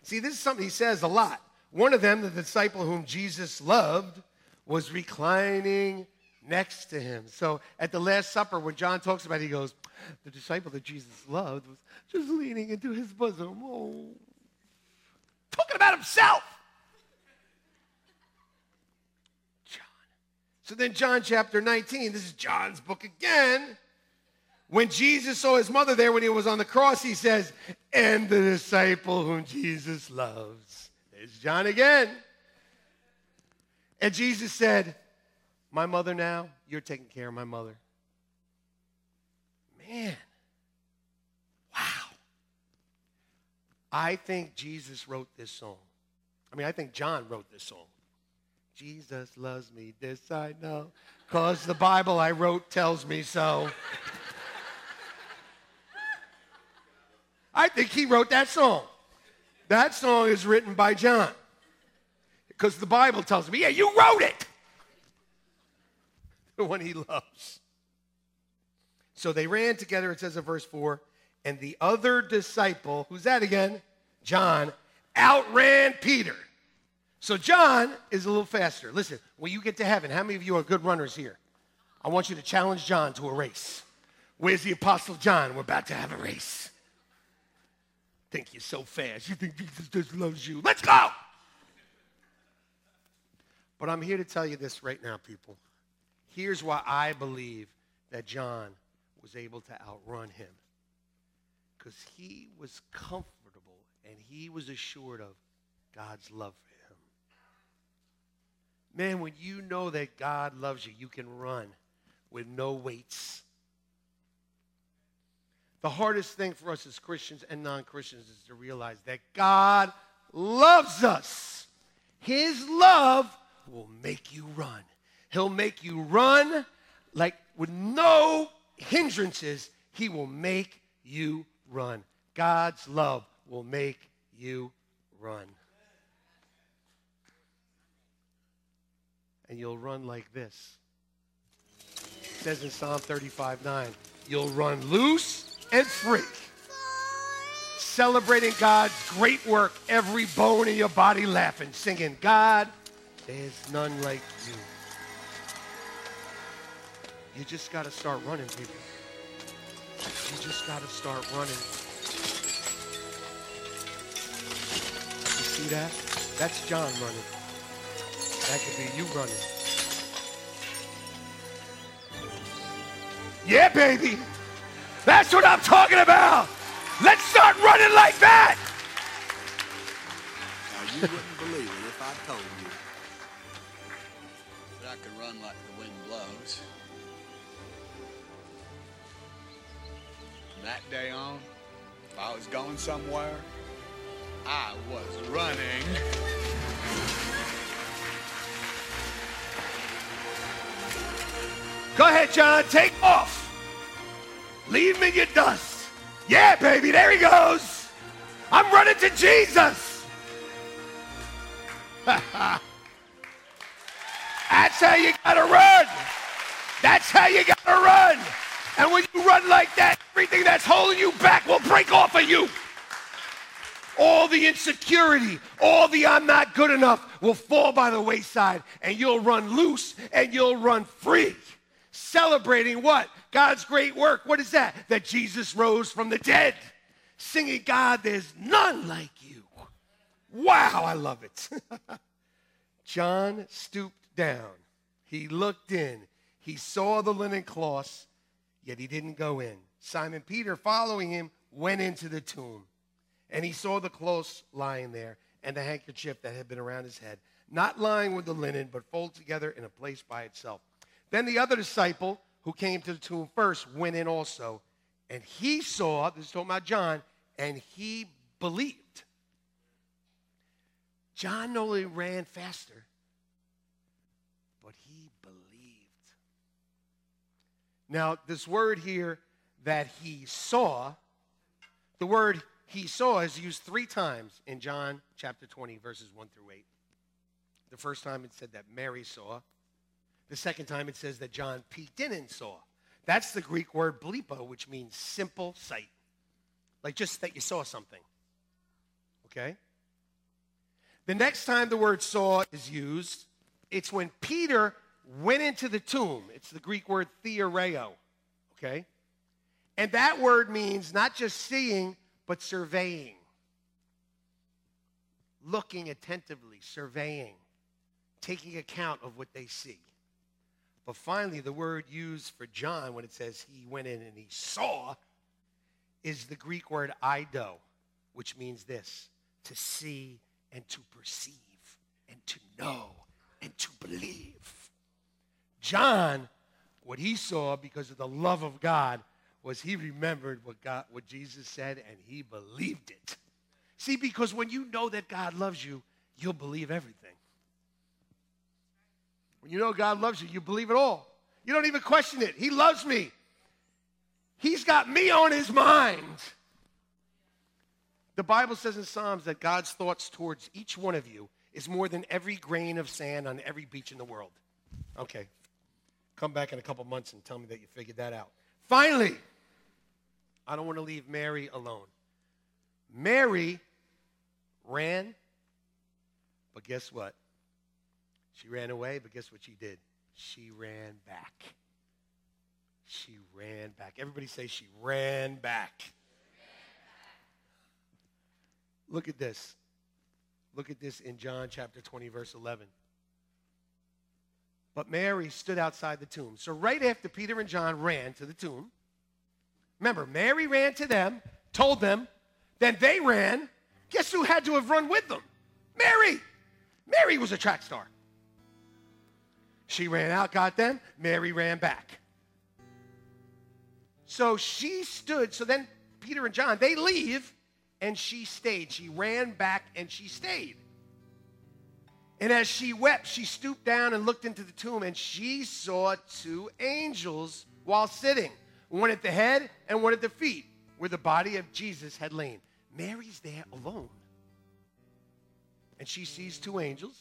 see, this is something he says a lot. One of them, the disciple whom Jesus loved, was reclining next to him. So at the Last Supper, when John talks about it, he goes, the disciple that Jesus loved was just leaning into his bosom. Oh. Talking about himself. John. So then, John chapter 19, this is John's book again. When Jesus saw his mother there when he was on the cross, he says, and the disciple whom Jesus loves. There's John again. And Jesus said, My mother now, you're taking care of my mother. Man, wow. I think Jesus wrote this song. I mean, I think John wrote this song. Jesus loves me, this I know, because the Bible I wrote tells me so. I think he wrote that song. That song is written by John. Because the Bible tells me, yeah, you wrote it. The one he loves. So they ran together, it says in verse 4, and the other disciple, who's that again? John, outran Peter. So John is a little faster. Listen, when you get to heaven, how many of you are good runners here? I want you to challenge John to a race. Where's the Apostle John? We're about to have a race. Think you're so fast. You think Jesus just loves you. Let's go! But I'm here to tell you this right now, people. Here's why I believe that John was able to outrun him. Because he was comfortable and he was assured of God's love for him. Man, when you know that God loves you, you can run with no weights. The hardest thing for us as Christians and non Christians is to realize that God loves us. His love will make you run. He'll make you run like with no hindrances. He will make you run. God's love will make you run. And you'll run like this. It says in Psalm 35 9, you'll run loose and free, celebrating God's great work, every bone in your body laughing, singing, God, there's none like you. You just got to start running, people. You just got to start running. You see that? That's John running. That could be you running. Yeah, baby. That's what I'm talking about. Let's start running like that. Now, you wouldn't believe it if I told you that I could run like that day on, if I was going somewhere, I was running. Go ahead, John. Take off. Leave me your dust. Yeah, baby. There he goes. I'm running to Jesus. That's how you gotta run. That's how you gotta run. And when you run like that, everything that's holding you back will break off of you. All the insecurity, all the I'm not good enough will fall by the wayside, and you'll run loose and you'll run free. Celebrating what? God's great work. What is that? That Jesus rose from the dead. Singing, God, there's none like you. Wow, I love it. John stooped down. He looked in. He saw the linen cloths, yet he didn't go in. Simon Peter, following him, went into the tomb. And he saw the clothes lying there and the handkerchief that had been around his head, not lying with the linen, but folded together in a place by itself. Then the other disciple who came to the tomb first went in also, and he saw, this is talking about John, and he believed. John not only ran faster, but he believed. Now, this word here that he saw, the word he saw is used three times in John chapter 20, verses 1 through 8. The first time it said that Mary saw. The second time it says that John peeked in and saw. That's the Greek word blepo, which means simple sight. Like just that you saw something. Okay? The next time the word saw is used, it's when Peter went into the tomb. It's the Greek word theoreo. Okay? And that word means not just seeing, but surveying. Looking attentively, surveying, taking account of what they see. But finally, the word used for John when it says he went in and he saw is the Greek word eido, which means this to see and to perceive and to know and to believe. John, what he saw because of the love of God was he remembered what God what Jesus said and he believed it. See, because when you know that God loves you, you'll believe everything. When you know God loves you, you believe it all. You don't even question it. He loves me. He's got me on his mind. The Bible says in Psalms that God's thoughts towards each one of you is more than every grain of sand on every beach in the world. Okay. Come back in a couple months and tell me that you figured that out. Finally, I don't want to leave Mary alone. Mary ran, but guess what? She ran away, but guess what she did? She ran back. She ran back. Everybody say she ran back. Look at this. Look at this in John chapter 20, verse 11. But Mary stood outside the tomb. So, right after Peter and John ran to the tomb, remember, Mary ran to them, told them, then they ran. Guess who had to have run with them? Mary. Mary was a track star. She ran out, got them. Mary ran back. So she stood. So then Peter and John, they leave, and she stayed. She ran back and she stayed. And as she wept, she stooped down and looked into the tomb, and she saw two angels while sitting, one at the head and one at the feet, where the body of Jesus had lain. Mary's there alone. And she sees two angels.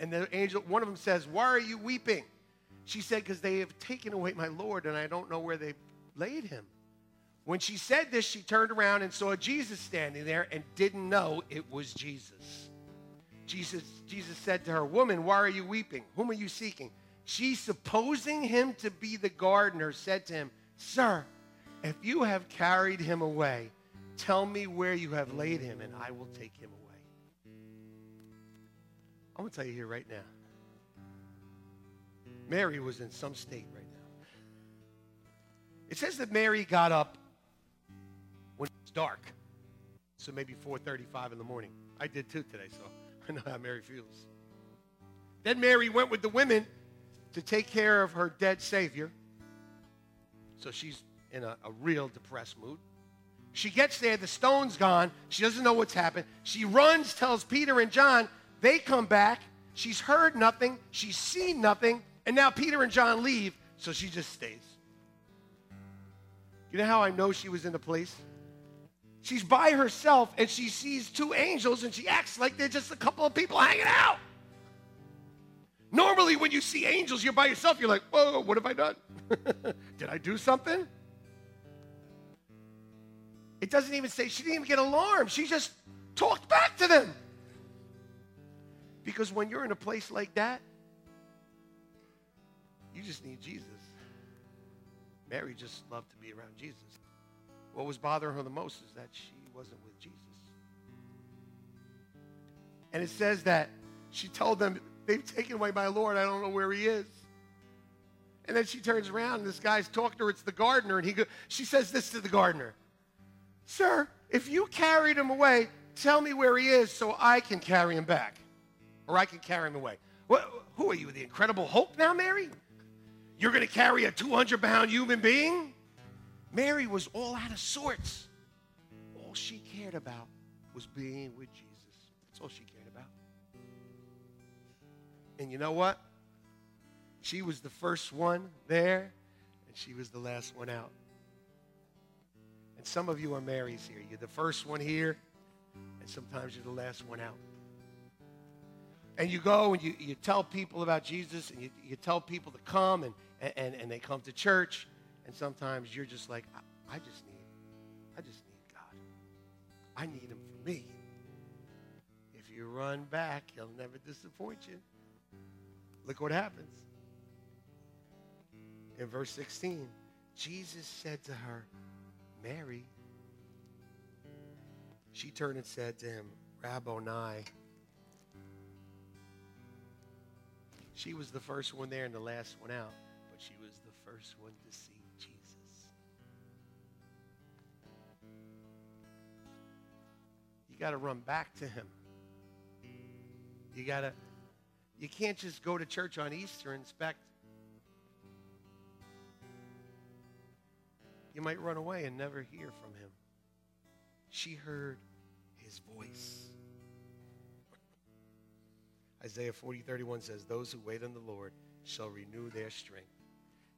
And the angel, one of them says, Why are you weeping? She said, Because they have taken away my Lord, and I don't know where they laid him. When she said this, she turned around and saw Jesus standing there and didn't know it was Jesus. Jesus, Jesus said to her, Woman, why are you weeping? Whom are you seeking? She, supposing him to be the gardener, said to him, Sir, if you have carried him away, tell me where you have laid him, and I will take him away. I'm going to tell you here right now. Mary was in some state right now. It says that Mary got up when it was dark. So maybe 4:35 in the morning. I did too today, so I know how Mary feels. Then Mary went with the women to take care of her dead Savior. So she's in a, a real depressed mood. She gets there, the stone's gone. She doesn't know what's happened. She runs, tells Peter and John. They come back. She's heard nothing. She's seen nothing. And now Peter and John leave, so she just stays. You know how I know she was in the place? She's by herself and she sees two angels and she acts like they're just a couple of people hanging out. Normally, when you see angels, you're by yourself. You're like, whoa, what have I done? Did I do something? It doesn't even say, she didn't even get alarmed. She just talked back to them. Because when you're in a place like that, you just need Jesus. Mary just loved to be around Jesus. What was bothering her the most is that she wasn't with Jesus. And it says that she told them, They've taken away my Lord. I don't know where he is. And then she turns around and this guy's talking to her. It's the gardener. And he go, she says this to the gardener Sir, if you carried him away, tell me where he is so I can carry him back. Or I can carry him away. What, who are you, the Incredible Hulk now, Mary? You're going to carry a 200 pound human being? Mary was all out of sorts. All she cared about was being with Jesus. That's all she cared about. And you know what? She was the first one there, and she was the last one out. And some of you are Marys here. You're the first one here, and sometimes you're the last one out. And you go and you, you tell people about Jesus, and you, you tell people to come, and, and, and they come to church, and sometimes you're just like, I, I just need, I just need God. I need him for me. If you run back, he'll never disappoint you. Look what happens. In verse 16, Jesus said to her, Mary. She turned and said to him, Rabboni. She was the first one there and the last one out, but she was the first one to see You got to run back to him. You got to you can't just go to church on Easter and expect. You might run away and never hear from him. She heard his voice. Isaiah 40, 31 says, Those who wait on the Lord shall renew their strength.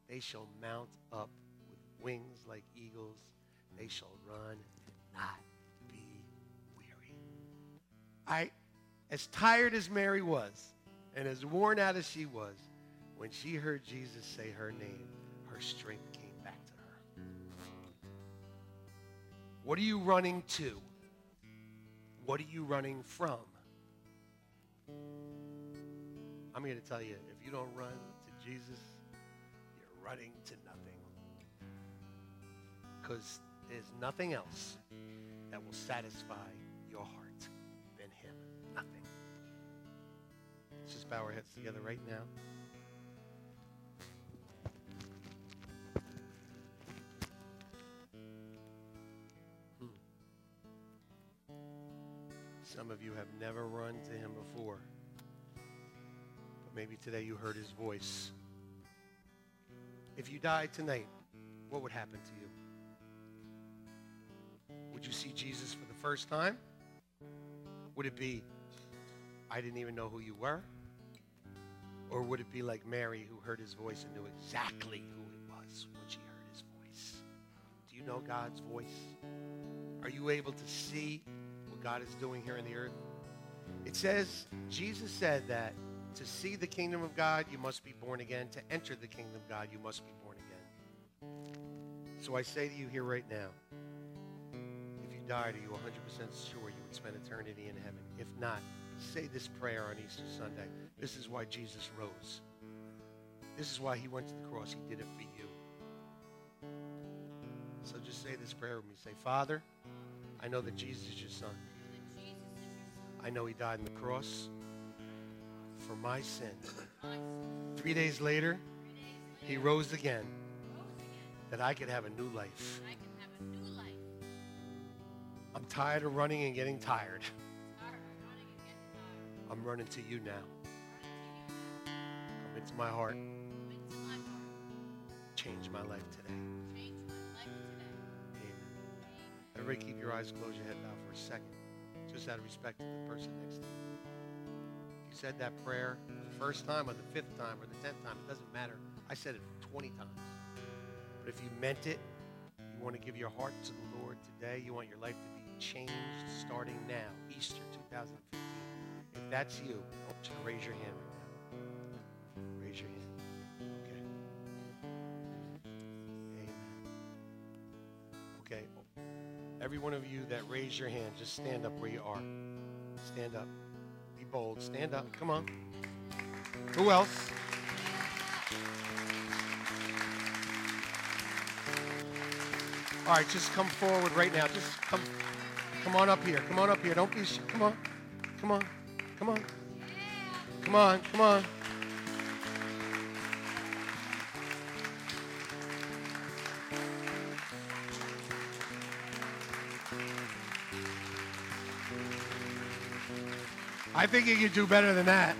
They shall mount up with wings like eagles. They shall run and not. I, as tired as Mary was, and as worn out as she was, when she heard Jesus say her name, her strength came back to her. What are you running to? What are you running from? I'm here to tell you, if you don't run to Jesus, you're running to nothing. Because there's nothing else that will satisfy your heart. Let's just bow our heads together right now. Hmm. Some of you have never run to him before. But maybe today you heard his voice. If you died tonight, what would happen to you? Would you see Jesus for the first time? Would it be, I didn't even know who you were? Or would it be like Mary who heard his voice and knew exactly who it was when she heard his voice? Do you know God's voice? Are you able to see what God is doing here in the earth? It says, Jesus said that to see the kingdom of God, you must be born again. To enter the kingdom of God, you must be born again. So I say to you here right now, if you died, are you 100% sure you would spend eternity in heaven? If not, say this prayer on Easter Sunday. This is why Jesus rose. This is why he went to the cross. He did it for you. So just say this prayer with me. Say, Father, I know that Jesus is your son. I know he died on the cross for my sin. Three days later, he rose again that I could have a new life. I'm tired of running and getting tired. I'm running to you now. Come into my heart. Change my life today. Amen. everybody keep your eyes closed, your head bowed for a second, just out of respect to the person next to you. If you said that prayer the first time or the fifth time or the tenth time, it doesn't matter. I said it 20 times. But if you meant it, you want to give your heart to the Lord today, you want your life to be changed starting now, Easter 2015. That's you, oh, you to raise your hand right now. Raise your hand. Okay. Amen. Okay. Every one of you that raised your hand, just stand up where you are. Stand up. Be bold. Stand up. Come on. Who else? All right, just come forward right now. Just come, come on up here. Come on up here. Don't be. Come on. Come on. Come on. Come on. Come on. I think you can do better than that.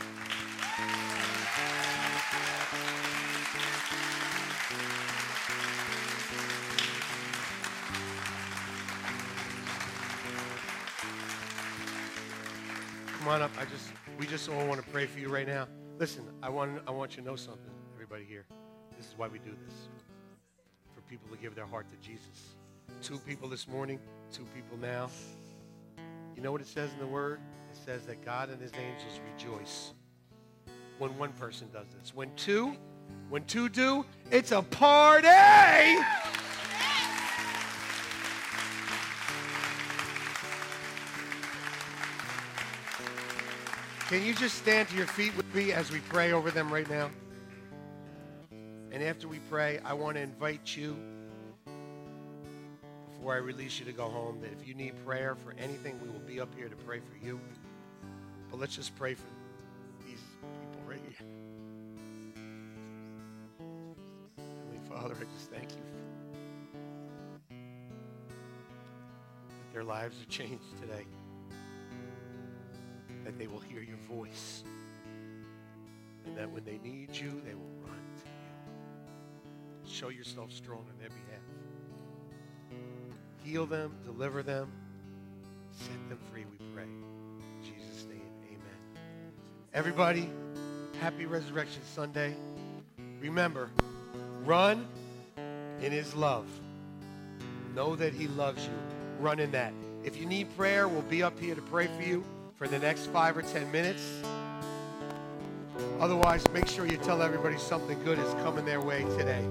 Just just all want to pray for you right now. Listen, I want I want you to know something, everybody here. This is why we do this. For people to give their heart to Jesus. Two people this morning, two people now. You know what it says in the word? It says that God and his angels rejoice when one person does this. When two, when two do, it's a party. Can you just stand to your feet with me as we pray over them right now? And after we pray, I want to invite you, before I release you to go home, that if you need prayer for anything, we will be up here to pray for you. But let's just pray for these people right here. Heavenly Father, I just thank you that their lives are changed today they will hear your voice. And that when they need you, they will run to you. Show yourself strong on their behalf. Heal them, deliver them, set them free, we pray. In Jesus' name, amen. Everybody, happy Resurrection Sunday. Remember, run in his love. Know that he loves you. Run in that. If you need prayer, we'll be up here to pray for you for the next five or ten minutes. Otherwise, make sure you tell everybody something good is coming their way today.